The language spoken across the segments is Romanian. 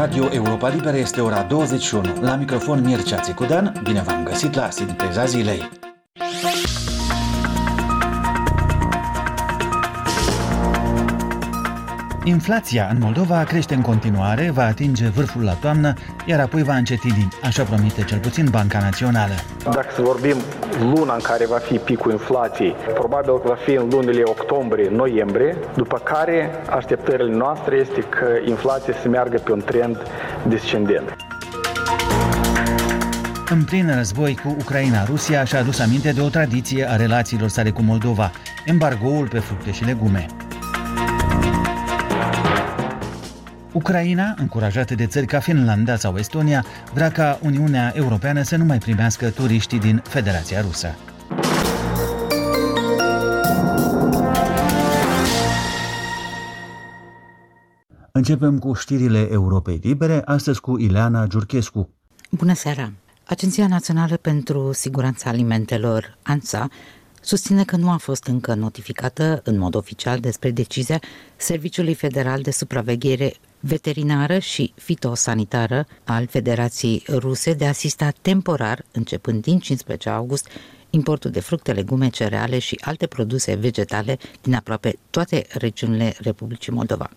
Radio Europa Liberă este ora 21. La microfon Mircea Țicudan, bine v-am găsit la Sinteza Zilei. Inflația în Moldova crește în continuare, va atinge vârful la toamnă, iar apoi va încetini, așa promite cel puțin Banca Națională. Dacă să vorbim luna în care va fi picul inflației, probabil că va fi în lunile octombrie-noiembrie, după care așteptările noastre este că inflația să meargă pe un trend descendent. În plin război cu Ucraina, Rusia și-a adus aminte de o tradiție a relațiilor sale cu Moldova, embargoul pe fructe și legume. Ucraina, încurajată de țări ca Finlanda sau Estonia, vrea ca Uniunea Europeană să nu mai primească turiștii din Federația Rusă. Începem cu știrile Europei Libere, astăzi cu Ileana Giurchescu. Bună seara! Agenția Națională pentru Siguranța Alimentelor, ANSA, susține că nu a fost încă notificată în mod oficial despre decizia Serviciului Federal de Supraveghere veterinară și fitosanitară al Federației Ruse de a asista temporar, începând din 15 august, importul de fructe, legume, cereale și alte produse vegetale din aproape toate regiunile Republicii Moldova.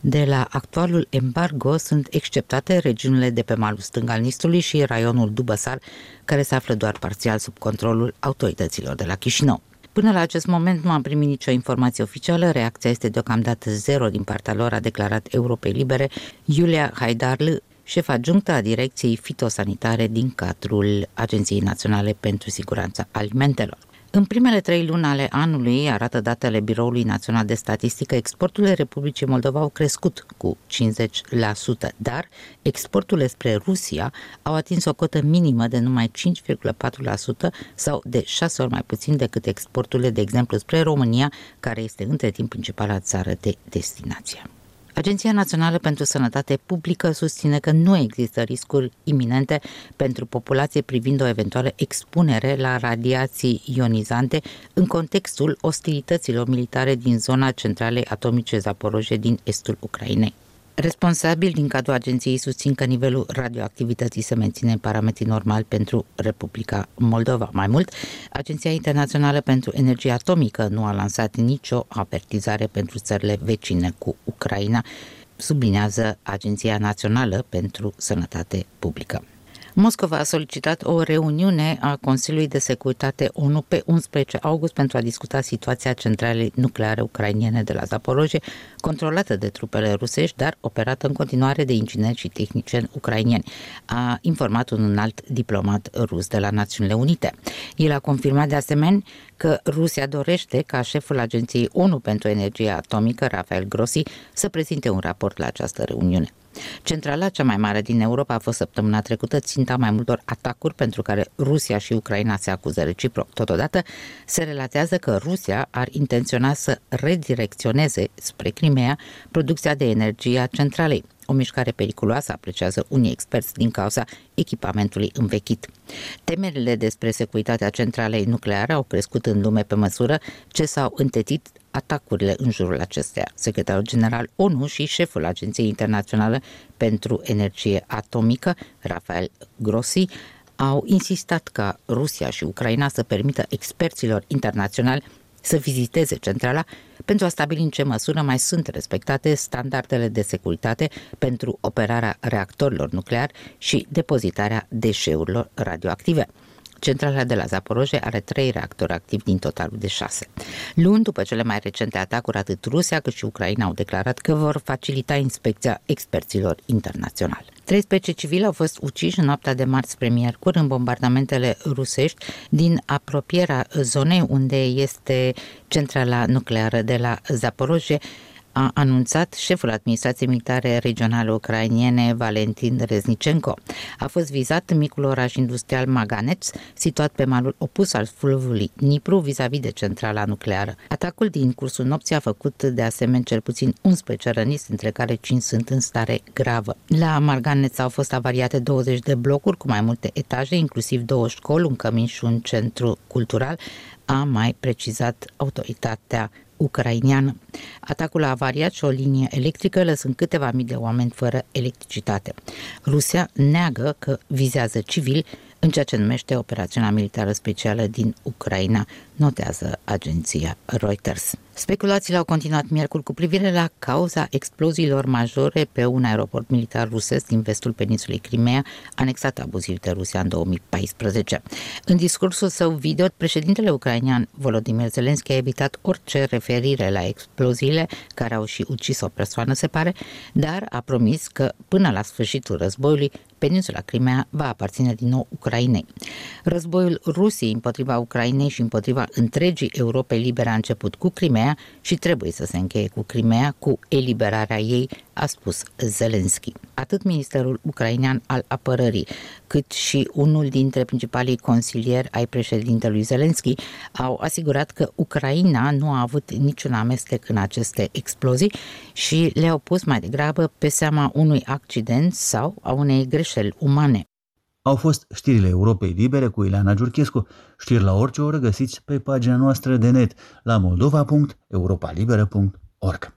De la actualul embargo sunt exceptate regiunile de pe malul stâng al Nistului și raionul Dubăsar, care se află doar parțial sub controlul autorităților de la Chișinău. Până la acest moment nu am primit nicio informație oficială, reacția este deocamdată zero din partea lor, a declarat Europei Libere Iulia Haidarl, șef adjunctă a Direcției Fitosanitare din cadrul Agenției Naționale pentru Siguranța Alimentelor. În primele trei luni ale anului, arată datele Biroului Național de Statistică, exporturile Republicii Moldova au crescut cu 50%, dar exporturile spre Rusia au atins o cotă minimă de numai 5,4% sau de 6 ori mai puțin decât exporturile, de exemplu, spre România, care este între timp principala țară de destinație. Agenția Națională pentru Sănătate Publică susține că nu există riscuri iminente pentru populație privind o eventuală expunere la radiații ionizante în contextul ostilităților militare din zona centralei atomice Zaporoje din estul Ucrainei. Responsabil din cadrul agenției susțin că nivelul radioactivității se menține în parametri normali pentru Republica Moldova. Mai mult, Agenția Internațională pentru Energie Atomică nu a lansat nicio avertizare pentru țările vecine cu Ucraina, sublinează Agenția Națională pentru Sănătate Publică. Moscova a solicitat o reuniune a Consiliului de Securitate ONU pe 11 august pentru a discuta situația centralei nucleare ucrainiene de la Zaporoje, controlată de trupele rusești, dar operată în continuare de ingineri și tehnicieni ucrainieni, a informat un înalt diplomat rus de la Națiunile Unite. El a confirmat de asemenea că Rusia dorește ca șeful Agenției ONU pentru Energie Atomică, Rafael Grossi, să prezinte un raport la această reuniune. Centrala cea mai mare din Europa a fost săptămâna trecută ținta mai multor atacuri pentru care Rusia și Ucraina se acuză reciproc. Totodată se relatează că Rusia ar intenționa să redirecționeze spre Crimea producția de energie a centralei o mișcare periculoasă, apreciază unii experți din cauza echipamentului învechit. Temerile despre securitatea centralei nucleare au crescut în lume pe măsură ce s-au întetit atacurile în jurul acesteia. Secretarul general ONU și șeful Agenției Internaționale pentru Energie Atomică, Rafael Grossi, au insistat ca Rusia și Ucraina să permită experților internaționali să viziteze centrala pentru a stabili în ce măsură mai sunt respectate standardele de securitate pentru operarea reactorilor nucleari și depozitarea deșeurilor radioactive. Centrala de la Zaporoje are trei reactori activi din totalul de șase. Luni după cele mai recente atacuri, atât Rusia cât și Ucraina au declarat că vor facilita inspecția experților internaționali. 13 civili au fost uciși în noaptea de marți spre miercuri în bombardamentele rusești din apropierea zonei unde este centrala nucleară de la Zaporoje, a anunțat șeful administrației militare regionale ucrainiene Valentin Reznicenko. A fost vizat micul oraș industrial Maganeț, situat pe malul opus al fluviului Nipru, vis-a-vis de centrala nucleară. Atacul din cursul nopții a făcut de asemenea cel puțin 11 răniți, dintre care 5 sunt în stare gravă. La Marganeț au fost avariate 20 de blocuri cu mai multe etaje, inclusiv două școli, un cămin și un centru cultural, a mai precizat autoritatea ucrainiană. Atacul a avariat și o linie electrică, lăsând câteva mii de oameni fără electricitate. Rusia neagă că vizează civili în ceea ce numește operațiunea militară specială din Ucraina, notează agenția Reuters. Speculațiile au continuat miercuri cu privire la cauza exploziilor majore pe un aeroport militar rusesc din vestul peninsulei Crimea, anexat abuziv de Rusia în 2014. În discursul său video, președintele ucrainean Volodymyr Zelensky a evitat orice referire la exploziile care au și ucis o persoană, se pare, dar a promis că până la sfârșitul războiului peninsula Crimea va aparține din nou Ucrainei. Războiul Rusiei împotriva Ucrainei și împotriva întregii Europe libere a început cu Crimea și trebuie să se încheie cu Crimea, cu eliberarea ei, a spus Zelensky. Atât Ministerul Ucrainean al Apărării, cât și unul dintre principalii consilieri ai președintelui Zelensky au asigurat că Ucraina nu a avut niciun amestec în aceste explozii și le-au pus mai degrabă pe seama unui accident sau a unei greșeli umane. Au fost știrile Europei Libere cu Ileana Giurchescu, știri la orice oră găsiți pe pagina noastră de net la moldova.europalibera.org.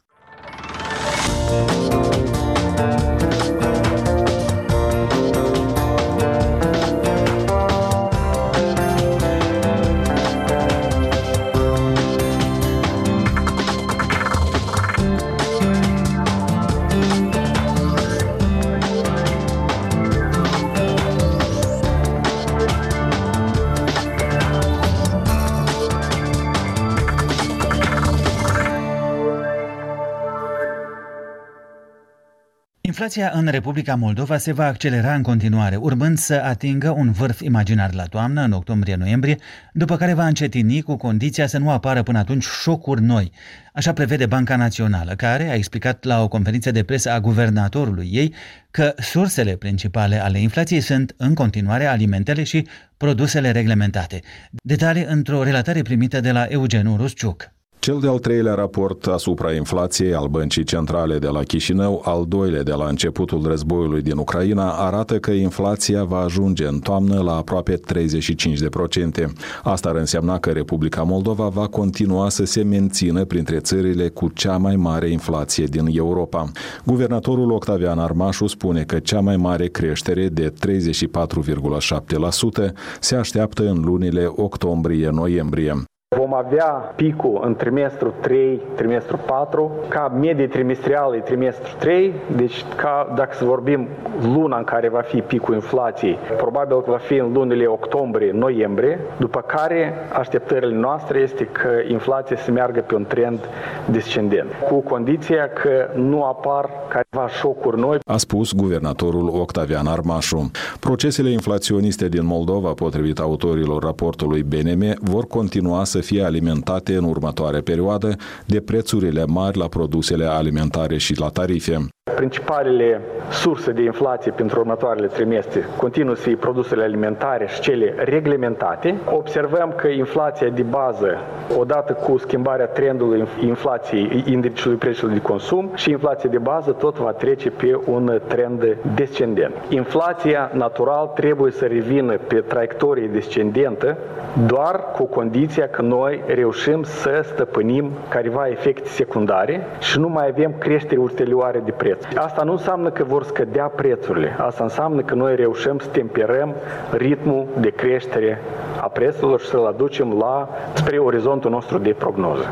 Inflația în Republica Moldova se va accelera în continuare, urmând să atingă un vârf imaginar la toamnă, în octombrie-noiembrie, după care va încetini cu condiția să nu apară până atunci șocuri noi. Așa prevede Banca Națională, care a explicat la o conferință de presă a guvernatorului ei că sursele principale ale inflației sunt în continuare alimentele și produsele reglementate. Detalii într-o relatare primită de la Eugen Rusciuc. Cel de-al treilea raport asupra inflației al Băncii Centrale de la Chișinău, al doilea de la începutul războiului din Ucraina, arată că inflația va ajunge în toamnă la aproape 35%. Asta ar însemna că Republica Moldova va continua să se mențină printre țările cu cea mai mare inflație din Europa. Guvernatorul Octavian Armașu spune că cea mai mare creștere de 34,7% se așteaptă în lunile octombrie-noiembrie. Vom avea picul în trimestru 3, trimestru 4, ca medie trimestrială trimestru 3, deci ca dacă să vorbim luna în care va fi picul inflației, probabil că va fi în lunile octombrie-noiembrie, după care așteptările noastre este că inflația să meargă pe un trend descendent, cu condiția că nu apar careva șocuri noi. A spus guvernatorul Octavian Armașu. Procesele inflaționiste din Moldova, potrivit autorilor raportului BNM, vor continua să fie alimentate în următoarea perioadă de prețurile mari la produsele alimentare și la tarife. Principalele surse de inflație pentru următoarele trimestre continuă să fie produsele alimentare și cele reglementate. Observăm că inflația de bază, odată cu schimbarea trendului inflației indicului prețului de consum și inflația de bază tot va trece pe un trend descendent. Inflația natural trebuie să revină pe traiectorie descendentă doar cu condiția că noi reușim să stăpânim careva efecte secundare și nu mai avem creșteri ulterioare de preț. Asta nu înseamnă că vor scădea prețurile. Asta înseamnă că noi reușim să temperăm ritmul de creștere a prețurilor și să-l aducem la spre orizontul nostru de prognoză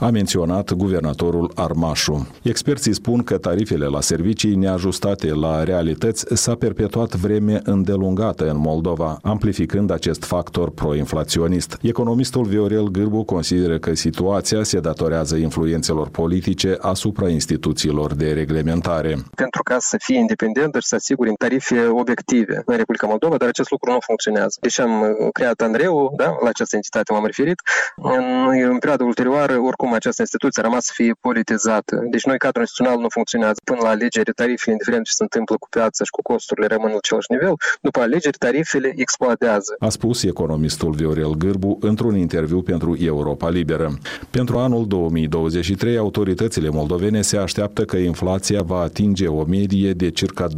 a menționat guvernatorul Armașu. Experții spun că tarifele la servicii neajustate la realități s-a perpetuat vreme îndelungată în Moldova, amplificând acest factor proinflaționist. Economistul Viorel Gârbu consideră că situația se datorează influențelor politice asupra instituțiilor de reglementare. Pentru ca să fie independentă și să asigure tarife obiective în Republica Moldova, dar acest lucru nu funcționează. Deci am creat Andreu, da, la această entitate m-am referit, în, în perioada ulterioară, oricum acum această instituție a rămas să fie politizată. Deci noi, cadrul instituțional, nu funcționează. Până la alegeri, tarifele, indiferent ce se întâmplă cu piața și cu costurile, rămân la același nivel. După alegeri, tarifele explodează. A spus economistul Viorel Gârbu într-un interviu pentru Europa Liberă. Pentru anul 2023, autoritățile moldovene se așteaptă că inflația va atinge o medie de circa 20%.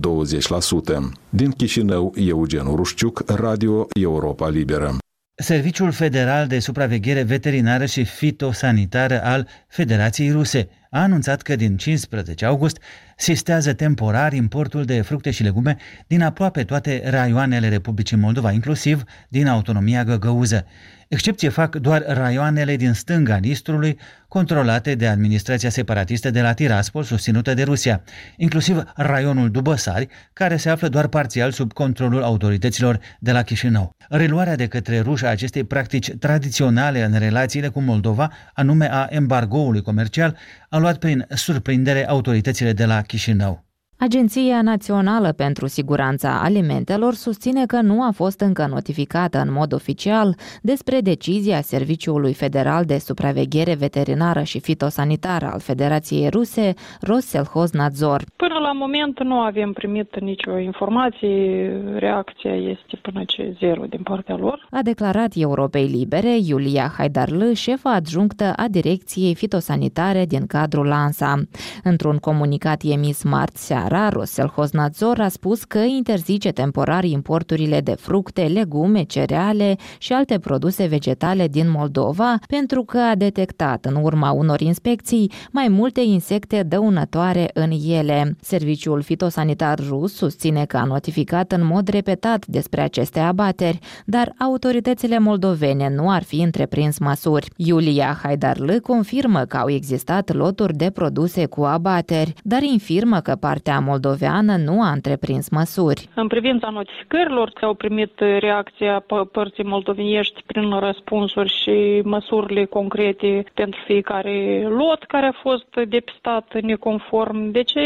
Din Chișinău, Eugen Rușciuc, Radio Europa Liberă. Serviciul Federal de Supraveghere Veterinară și Fitosanitară al Federației Ruse a anunțat că din 15 august sistează temporar importul de fructe și legume din aproape toate raioanele Republicii Moldova, inclusiv din autonomia găgăuză. Excepție fac doar raioanele din stânga Nistrului, controlate de administrația separatistă de la Tiraspol, susținută de Rusia, inclusiv raionul Dubăsari, care se află doar parțial sub controlul autorităților de la Chișinău. Reluarea de către ruși a acestei practici tradiționale în relațiile cu Moldova, anume a embargoului comercial, a luat prin surprindere autoritățile de la Chișinău. Agenția Națională pentru Siguranța Alimentelor susține că nu a fost încă notificată în mod oficial despre decizia Serviciului Federal de Supraveghere Veterinară și Fitosanitară al Federației Ruse, Roselhoznadzor. Până la moment nu avem primit nicio informație, reacția este până ce zero din partea lor. A declarat Europei Libere Iulia Haidarlă, șefa adjunctă a Direcției Fitosanitare din cadrul ANSA. Într-un comunicat emis marți seara, seara, Roselhoznadzor a spus că interzice temporar importurile de fructe, legume, cereale și alte produse vegetale din Moldova pentru că a detectat în urma unor inspecții mai multe insecte dăunătoare în ele. Serviciul fitosanitar rus susține că a notificat în mod repetat despre aceste abateri, dar autoritățile moldovene nu ar fi întreprins măsuri. Iulia Haidarlă confirmă că au existat loturi de produse cu abateri, dar infirmă că partea moldoveană nu a întreprins măsuri. În privința notificărilor, au primit reacția părții moldoveniești prin răspunsuri și măsurile concrete pentru fiecare lot care a fost depistat neconform. De ce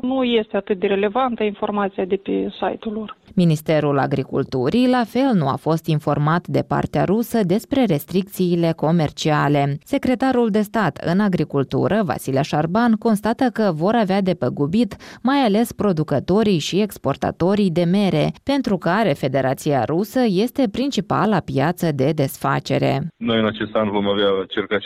nu este atât de relevantă informația de pe site-ul lor. Ministerul Agriculturii la fel nu a fost informat de partea rusă despre restricțiile comerciale. Secretarul de stat în agricultură, Vasile Șarban, constată că vor avea de păgubit mai ales producătorii și exportatorii de mere, pentru care Federația Rusă este principala piață de desfacere. Noi în acest an vom avea circa 585.000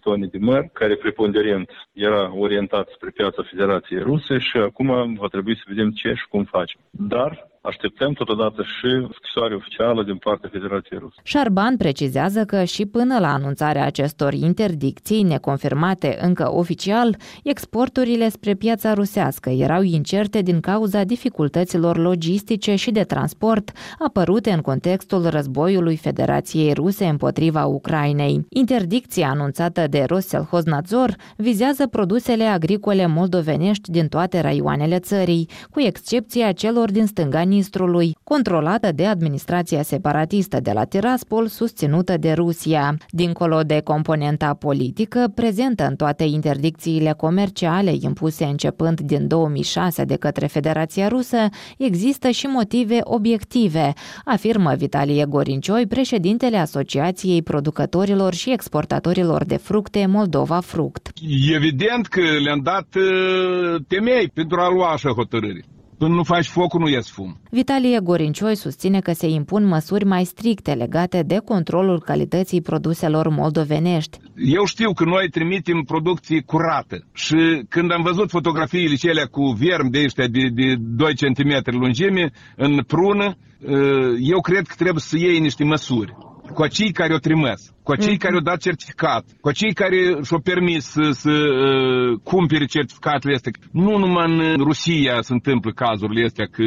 tone de măr, care preponderent era orientat spre piața Federației Ruse și acum va trebui să vedem ce și cum facem. Dar Așteptăm totodată și scrisoare oficială din partea Federației Rusă. Șarban precizează că și până la anunțarea acestor interdicții neconfirmate încă oficial, exporturile spre piața rusească erau incerte din cauza dificultăților logistice și de transport apărute în contextul războiului Federației Ruse împotriva Ucrainei. Interdicția anunțată de Roselhoznadzor vizează produsele agricole moldovenești din toate raioanele țării, cu excepția celor din stânga Nistrului, controlată de administrația separatistă de la Tiraspol, susținută de Rusia. Dincolo de componenta politică, prezentă în toate interdicțiile comerciale impuse începând din 2006 de către Federația Rusă, există și motive obiective, afirmă Vitalie Gorincioi, președintele Asociației Producătorilor și Exportatorilor de Fructe Moldova Fruct. Evident că le-am dat uh, temei pentru a lua așa hotărâri. Până nu faci focul, nu ies fum. Vitalie Gorincioi susține că se impun măsuri mai stricte legate de controlul calității produselor moldovenești. Eu știu că noi trimitem producție curată și când am văzut fotografiile cele cu vierm de ăștia de, de 2 cm lungime în prună, ă, eu cred că trebuie să iei niște măsuri cu acei care o trimis cu acei mm-hmm. care au dat certificat, cu acei care și-au permis să, să uh, cumpere certificatele astea. Nu numai în Rusia se întâmplă cazurile astea că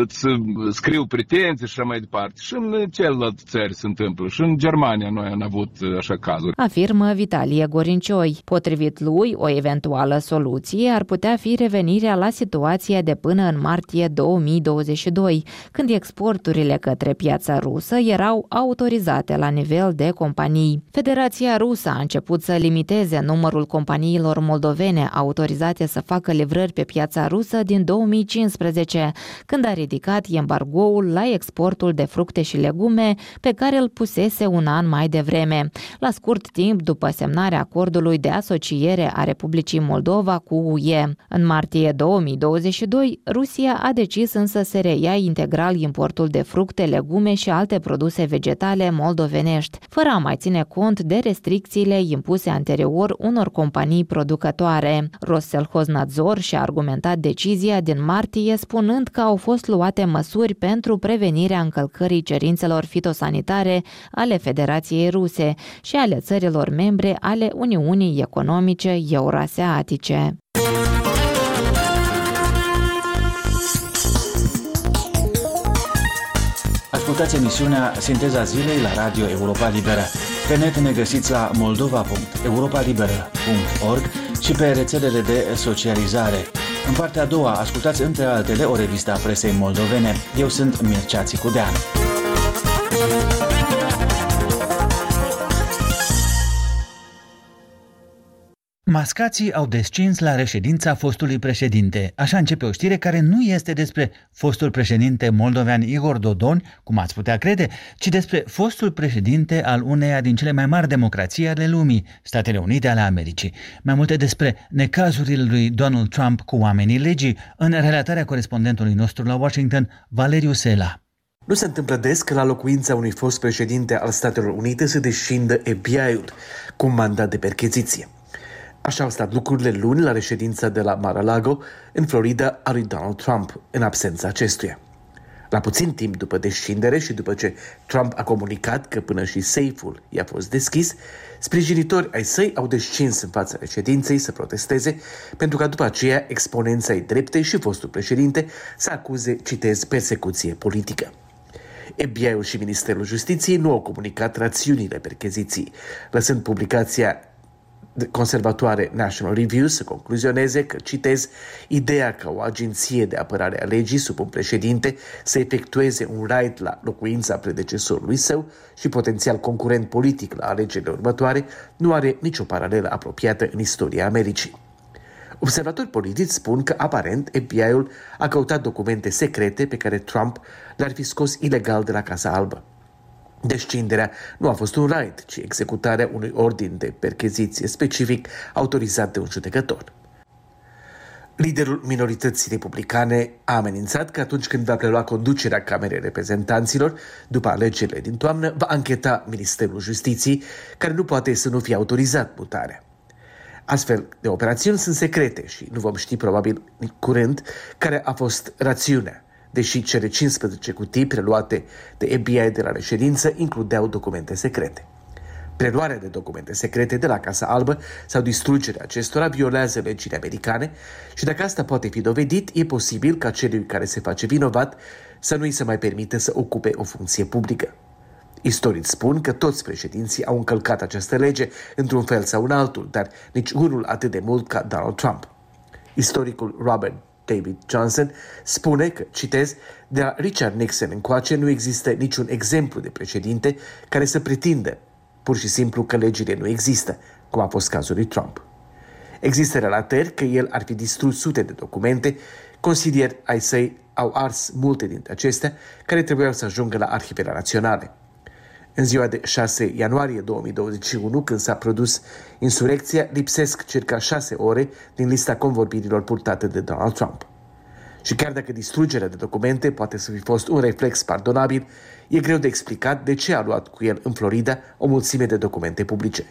îți scriu pretenții și așa mai departe. Și în celelalte țări se întâmplă. Și în Germania noi am avut așa cazuri. Afirmă Vitalie Gorincioi. Potrivit lui, o eventuală soluție ar putea fi revenirea la situația de până în martie 2022, când exporturile către piața rusă erau autorizate la nivel de companii companii. Federația Rusă a început să limiteze numărul companiilor moldovene autorizate să facă livrări pe piața rusă din 2015, când a ridicat embargoul la exportul de fructe și legume pe care îl pusese un an mai devreme, la scurt timp după semnarea acordului de asociere a Republicii Moldova cu UE. În martie 2022, Rusia a decis însă să reia integral importul de fructe, legume și alte produse vegetale moldovenești, fără a mai ține ține cont de restricțiile impuse anterior unor companii producătoare. Roselhoznadzor și-a argumentat decizia din martie spunând că au fost luate măsuri pentru prevenirea încălcării cerințelor fitosanitare ale Federației Ruse și ale țărilor membre ale Uniunii Economice Eurasiatice. Ascultați emisiunea Sinteza Zilei la Radio Europa Liberă. Pe net ne găsiți la moldova.europalibera.org și pe rețelele de socializare. În partea a doua, ascultați între altele o revistă a presei moldovene. Eu sunt Mircea Țicudean. Mascații au descins la reședința fostului președinte. Așa începe o știre care nu este despre fostul președinte moldovean Igor Dodon, cum ați putea crede, ci despre fostul președinte al uneia din cele mai mari democrații ale lumii, Statele Unite ale Americii. Mai multe despre necazurile lui Donald Trump cu oamenii legii în relatarea corespondentului nostru la Washington, Valeriu Sela. Nu se întâmplă des că la locuința unui fost președinte al Statelor Unite se descindă FBI-ul cu un mandat de percheziție. Așa au stat lucrurile luni la reședința de la Mar-a-Lago, în Florida, a lui Donald Trump, în absența acestuia. La puțin timp după descindere și după ce Trump a comunicat că până și seiful i-a fost deschis, sprijinitori ai săi au descins în fața reședinței să protesteze pentru ca după aceea exponența ei drepte și fostul președinte să acuze, citez, persecuție politică. FBI-ul și Ministerul Justiției nu au comunicat rațiunile percheziției, lăsând publicația conservatoare National Review să concluzioneze că, citez, ideea ca o agenție de apărare a legii sub un președinte să efectueze un raid la locuința predecesorului său și potențial concurent politic la alegerile următoare nu are nicio paralelă apropiată în istoria Americii. Observatori politici spun că, aparent, FBI-ul a căutat documente secrete pe care Trump le-ar fi scos ilegal de la Casa Albă. Descinderea nu a fost un raid, ci executarea unui ordin de percheziție specific autorizat de un judecător. Liderul minorității republicane a amenințat că atunci când va prelua conducerea Camerei Reprezentanților, după alegerile din toamnă, va ancheta Ministerul Justiției, care nu poate să nu fie autorizat mutarea. Astfel de operațiuni sunt secrete și nu vom ști probabil curând care a fost rațiunea deși cele 15 cutii preluate de FBI de la reședință includeau documente secrete. Preluarea de documente secrete de la Casa Albă sau distrugerea acestora violează legile americane și dacă asta poate fi dovedit, e posibil ca celui care se face vinovat să nu îi se mai permite să ocupe o funcție publică. Istorici spun că toți președinții au încălcat această lege într-un fel sau în altul, dar nici unul atât de mult ca Donald Trump. Istoricul Robert David Johnson, spune că, citez, de la Richard Nixon încoace nu există niciun exemplu de președinte care să pretindă pur și simplu că legile nu există, cum a fost cazul lui Trump. Există relatări că el ar fi distrus sute de documente, consilieri ai săi au ars multe dintre acestea care trebuiau să ajungă la arhivele naționale. În ziua de 6 ianuarie 2021, când s-a produs insurecția, lipsesc circa 6 ore din lista convorbirilor purtate de Donald Trump. Și chiar dacă distrugerea de documente poate să fi fost un reflex pardonabil, e greu de explicat de ce a luat cu el în Florida o mulțime de documente publice.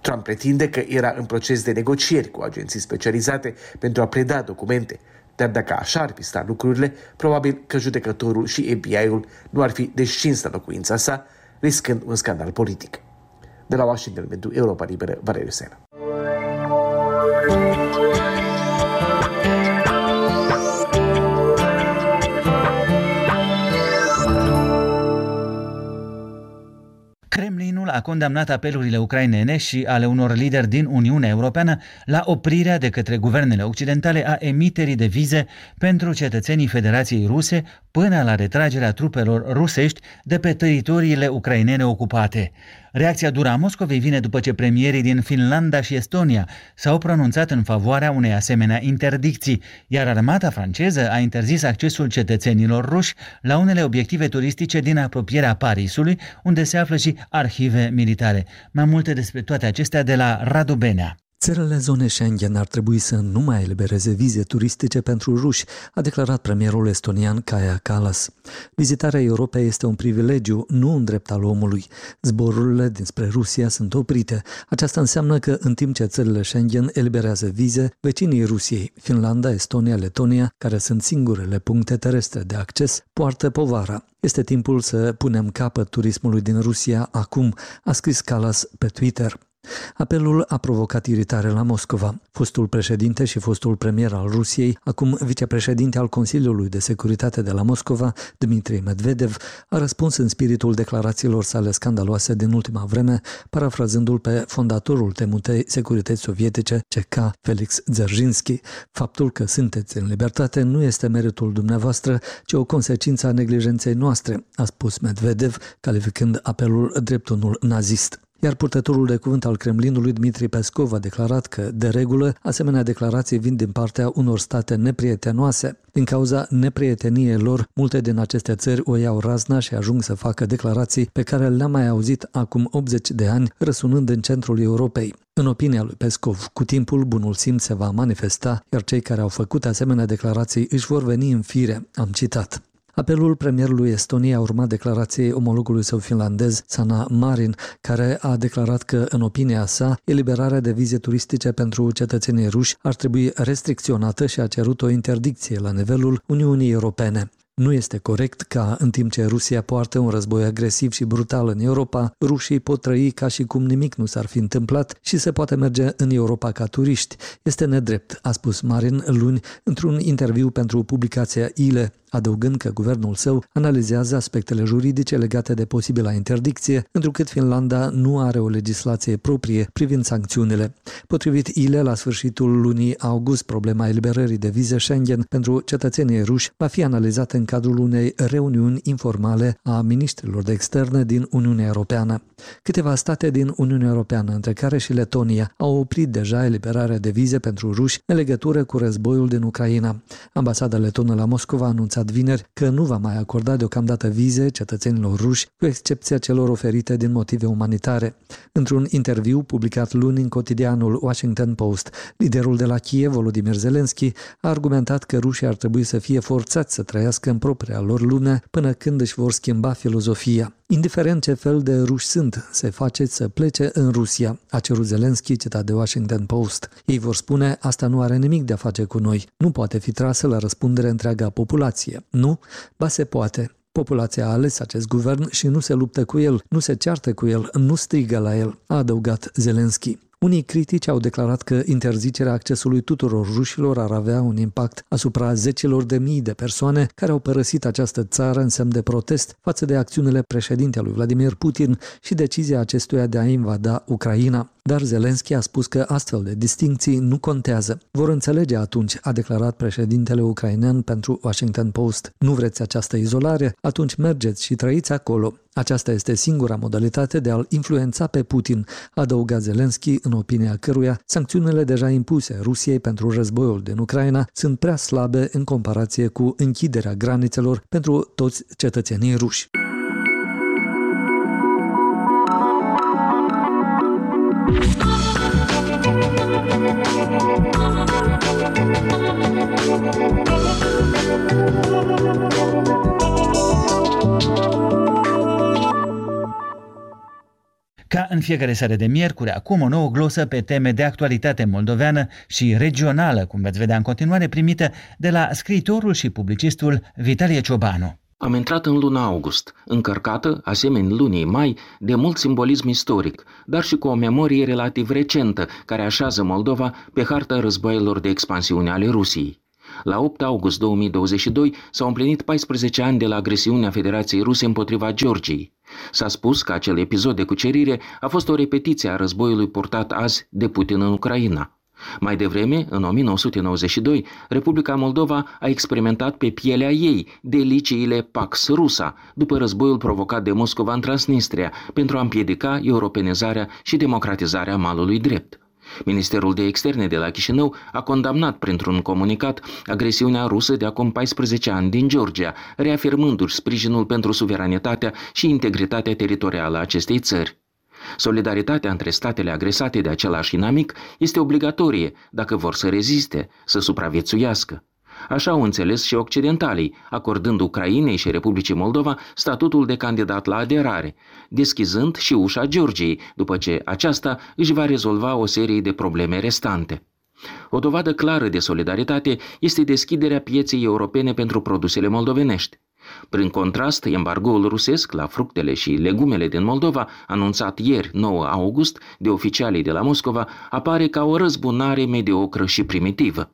Trump pretinde că era în proces de negocieri cu agenții specializate pentru a preda documente, dar dacă așa ar fi stat lucrurile, probabil că judecătorul și FBI-ul nu ar fi descins la locuința sa, riscând un scandal politic. De la Washington pentru Europa Liberă, Valeriu Sena. A condamnat apelurile ucrainene și ale unor lideri din Uniunea Europeană la oprirea de către guvernele occidentale a emiterii de vize pentru cetățenii Federației Ruse până la retragerea trupelor rusești de pe teritoriile ucrainene ocupate. Reacția dura a Moscovei vine după ce premierii din Finlanda și Estonia s-au pronunțat în favoarea unei asemenea interdicții, iar armata franceză a interzis accesul cetățenilor ruși la unele obiective turistice din apropierea Parisului, unde se află și arhive militare. Mai multe despre toate acestea de la Radu Benea. Țările zonei Schengen ar trebui să nu mai elibereze vize turistice pentru ruși, a declarat premierul estonian Kaja Kallas. Vizitarea Europei este un privilegiu, nu un drept al omului. Zborurile dinspre Rusia sunt oprite. Aceasta înseamnă că în timp ce țările Schengen eliberează vize, vecinii Rusiei, Finlanda, Estonia, Letonia, care sunt singurele puncte terestre de acces, poartă povara. Este timpul să punem capăt turismului din Rusia acum, a scris Kallas pe Twitter. Apelul a provocat iritare la Moscova. Fostul președinte și fostul premier al Rusiei, acum vicepreședinte al Consiliului de Securitate de la Moscova, Dmitri Medvedev, a răspuns în spiritul declarațiilor sale scandaloase din ultima vreme, parafrazându-l pe fondatorul temutei securități sovietice, CK Felix Dzerzhinsky. Faptul că sunteți în libertate nu este meritul dumneavoastră, ci o consecință a neglijenței noastre, a spus Medvedev, calificând apelul drept unul nazist. Iar purtătorul de cuvânt al Kremlinului, Dmitri Peskov, a declarat că, de regulă, asemenea declarații vin din partea unor state neprietenoase. Din cauza neprieteniei lor, multe din aceste țări o iau razna și ajung să facă declarații pe care le-am mai auzit acum 80 de ani, răsunând în centrul Europei. În opinia lui Pescov, cu timpul bunul simț se va manifesta, iar cei care au făcut asemenea declarații își vor veni în fire, am citat. Apelul premierului Estoniei a urmat declarației omologului său finlandez, Sana Marin, care a declarat că, în opinia sa, eliberarea de vize turistice pentru cetățenii ruși ar trebui restricționată și a cerut o interdicție la nivelul Uniunii Europene. Nu este corect ca, în timp ce Rusia poartă un război agresiv și brutal în Europa, rușii pot trăi ca și cum nimic nu s-ar fi întâmplat și se poate merge în Europa ca turiști. Este nedrept, a spus Marin luni într-un interviu pentru publicația ILE adăugând că guvernul său analizează aspectele juridice legate de posibila interdicție, întrucât Finlanda nu are o legislație proprie privind sancțiunile. Potrivit ILE, la sfârșitul lunii august, problema eliberării de vize Schengen pentru cetățenii ruși va fi analizată în cadrul unei reuniuni informale a ministrilor de externe din Uniunea Europeană. Câteva state din Uniunea Europeană, între care și Letonia, au oprit deja eliberarea de vize pentru ruși în legătură cu războiul din Ucraina. Ambasada letonă la Moscova a anunțat anunțat vineri că nu va mai acorda deocamdată vize cetățenilor ruși, cu excepția celor oferite din motive umanitare. Într-un interviu publicat luni în cotidianul Washington Post, liderul de la Kiev, Volodymyr Zelensky, a argumentat că rușii ar trebui să fie forțați să trăiască în propria lor lume până când își vor schimba filozofia. Indiferent ce fel de ruși sunt, se face să plece în Rusia, a cerut Zelensky, citat de Washington Post. Ei vor spune, asta nu are nimic de a face cu noi, nu poate fi trasă la răspundere întreaga populație. Nu? Ba se poate. Populația a ales acest guvern și nu se luptă cu el, nu se ceartă cu el, nu strigă la el, a adăugat Zelensky. Unii critici au declarat că interzicerea accesului tuturor rușilor ar avea un impact asupra zecilor de mii de persoane care au părăsit această țară în semn de protest față de acțiunile președintelui Vladimir Putin și decizia acestuia de a invada Ucraina. Dar Zelensky a spus că astfel de distincții nu contează. Vor înțelege atunci, a declarat președintele ucrainean pentru Washington Post. Nu vreți această izolare? Atunci mergeți și trăiți acolo. Aceasta este singura modalitate de a-l influența pe Putin, adăuga Zelensky, în opinia căruia sancțiunile deja impuse Rusiei pentru războiul din Ucraina sunt prea slabe în comparație cu închiderea granițelor pentru toți cetățenii ruși. Ca în fiecare seară de miercuri, acum o nouă glosă pe teme de actualitate moldoveană și regională, cum veți vedea în continuare, primită de la scriitorul și publicistul Vitalie Ciobanu. Am intrat în luna august, încărcată, asemenea lunii mai, de mult simbolism istoric, dar și cu o memorie relativ recentă care așează Moldova pe harta războaielor de expansiune ale Rusiei. La 8 august 2022 s-au împlinit 14 ani de la agresiunea Federației Ruse împotriva Georgiei. S-a spus că acel episod de cucerire a fost o repetiție a războiului purtat azi de Putin în Ucraina. Mai devreme, în 1992, Republica Moldova a experimentat pe pielea ei deliciile Pax Rusa, după războiul provocat de Moscova în Transnistria, pentru a împiedica europenizarea și democratizarea malului drept. Ministerul de Externe de la Chișinău a condamnat printr-un comunicat agresiunea rusă de acum 14 ani din Georgia, reafirmându-și sprijinul pentru suveranitatea și integritatea teritorială a acestei țări. Solidaritatea între statele agresate de același inamic este obligatorie dacă vor să reziste, să supraviețuiască. Așa au înțeles și occidentalii, acordând Ucrainei și Republicii Moldova statutul de candidat la aderare, deschizând și ușa Georgiei, după ce aceasta își va rezolva o serie de probleme restante. O dovadă clară de solidaritate este deschiderea pieței europene pentru produsele moldovenești. Prin contrast, embargoul rusesc la fructele și legumele din Moldova, anunțat ieri, 9 august, de oficialii de la Moscova, apare ca o răzbunare mediocră și primitivă.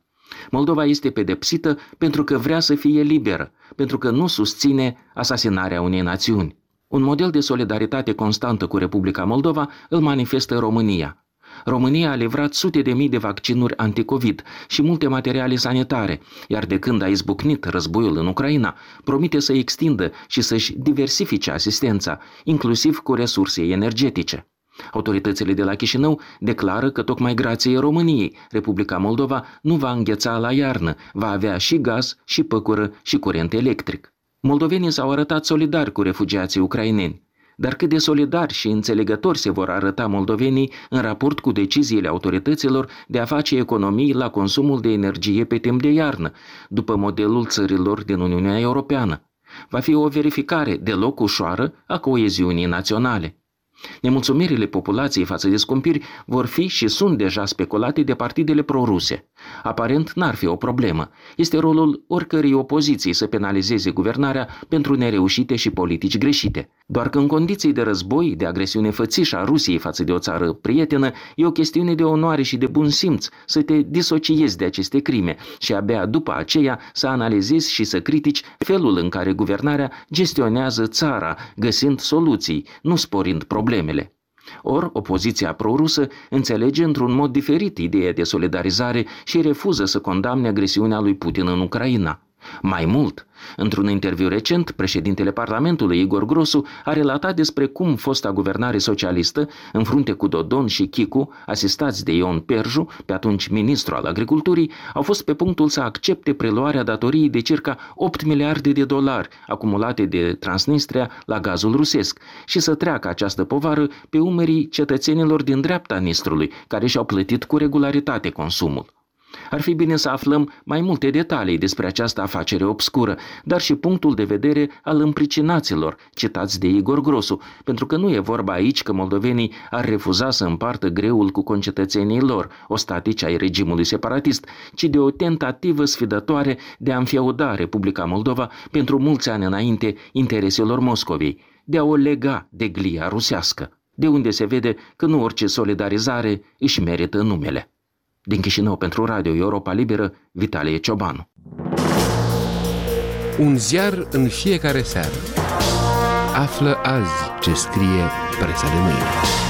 Moldova este pedepsită pentru că vrea să fie liberă, pentru că nu susține asasinarea unei națiuni. Un model de solidaritate constantă cu Republica Moldova îl manifestă România. România a livrat sute de mii de vaccinuri anticovid și multe materiale sanitare, iar de când a izbucnit războiul în Ucraina, promite să extindă și să-și diversifice asistența, inclusiv cu resurse energetice. Autoritățile de la Chișinău declară că tocmai grație României, Republica Moldova nu va îngheța la iarnă, va avea și gaz, și păcură, și curent electric. Moldovenii s-au arătat solidari cu refugiații ucraineni. Dar cât de solidari și înțelegători se vor arăta moldovenii în raport cu deciziile autorităților de a face economii la consumul de energie pe timp de iarnă, după modelul țărilor din Uniunea Europeană. Va fi o verificare deloc ușoară a coeziunii naționale. Nemulțumirile populației față de scumpiri vor fi și sunt deja speculate de partidele proruse. Aparent n-ar fi o problemă. Este rolul oricărei opoziții să penalizeze guvernarea pentru nereușite și politici greșite. Doar că în condiții de război, de agresiune fățișă a Rusiei față de o țară prietenă, e o chestiune de onoare și de bun simț să te disociezi de aceste crime și abia după aceea să analizezi și să critici felul în care guvernarea gestionează țara, găsind soluții, nu sporind problemele. Or, opoziția prorusă înțelege într-un mod diferit ideea de solidarizare și refuză să condamne agresiunea lui Putin în Ucraina. Mai mult, într-un interviu recent, președintele Parlamentului, Igor Grosu, a relatat despre cum fosta guvernare socialistă, în frunte cu Dodon și Chicu, asistați de Ion Perju, pe atunci ministru al agriculturii, au fost pe punctul să accepte preluarea datoriei de circa 8 miliarde de dolari acumulate de Transnistria la gazul rusesc și să treacă această povară pe umerii cetățenilor din dreapta Nistrului, care și-au plătit cu regularitate consumul. Ar fi bine să aflăm mai multe detalii despre această afacere obscură, dar și punctul de vedere al împricinaților, citați de Igor Grosu, pentru că nu e vorba aici că moldovenii ar refuza să împartă greul cu concetățenii lor, ostatici ai regimului separatist, ci de o tentativă sfidătoare de a înfiauda Republica Moldova pentru mulți ani înainte intereselor Moscovei, de a o lega de glia rusească, de unde se vede că nu orice solidarizare își merită numele. Din Chișinău pentru Radio Europa Liberă, Vitalie Ciobanu. Un ziar în fiecare seară. Află azi ce scrie presa de mâine.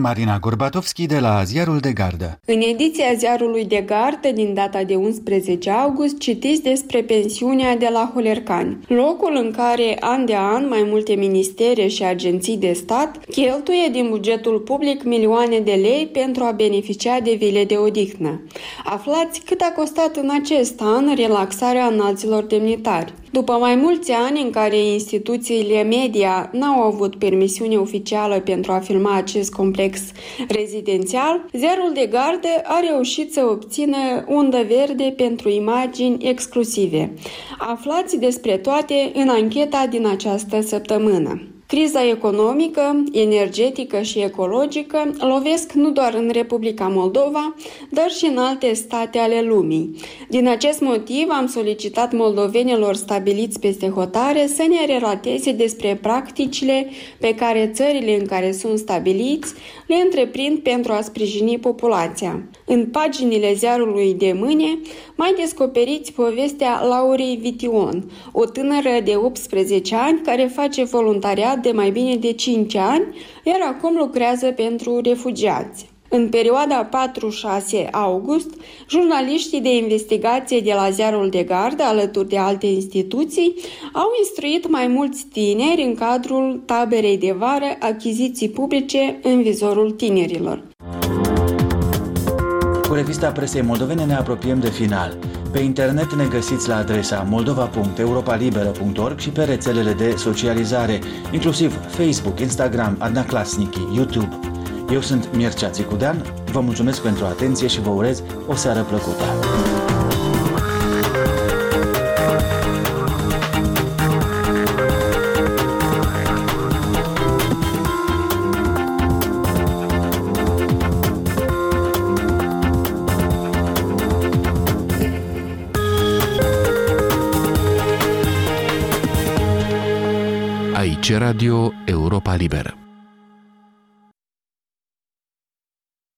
Marina Gorbatovski de la Ziarul de Gardă. În ediția Ziarului de Gardă din data de 11 august citiți despre pensiunea de la Holercani, locul în care an de an mai multe ministere și agenții de stat cheltuie din bugetul public milioane de lei pentru a beneficia de vile de odihnă. Aflați cât a costat în acest an relaxarea înalților demnitari. După mai mulți ani în care instituțiile media n-au avut permisiune oficială pentru a filma acest complex rezidențial, Zerul de Garde a reușit să obțină undă verde pentru imagini exclusive. Aflați despre toate în ancheta din această săptămână. Criza economică, energetică și ecologică lovesc nu doar în Republica Moldova, dar și în alte state ale lumii. Din acest motiv am solicitat moldovenilor stabiliți peste hotare să ne relateze despre practicile pe care țările în care sunt stabiliți le întreprind pentru a sprijini populația. În paginile ziarului de mâine mai descoperiți povestea Laurei Vition, o tânără de 18 ani care face voluntariat de mai bine de 5 ani, iar acum lucrează pentru refugiați. În perioada 4-6 august, jurnaliștii de investigație de la Ziarul de Gardă, alături de alte instituții, au instruit mai mulți tineri în cadrul taberei de vară achiziții publice în vizorul tinerilor. Cu revista presei moldovene ne apropiem de final. Pe internet ne găsiți la adresa moldova.europalibera.org și pe rețelele de socializare, inclusiv Facebook, Instagram, Adna Clasnici, YouTube. Eu sunt Mircea Țicudean, vă mulțumesc pentru atenție și vă urez o seară plăcută. Aici Radio Europa Liberă.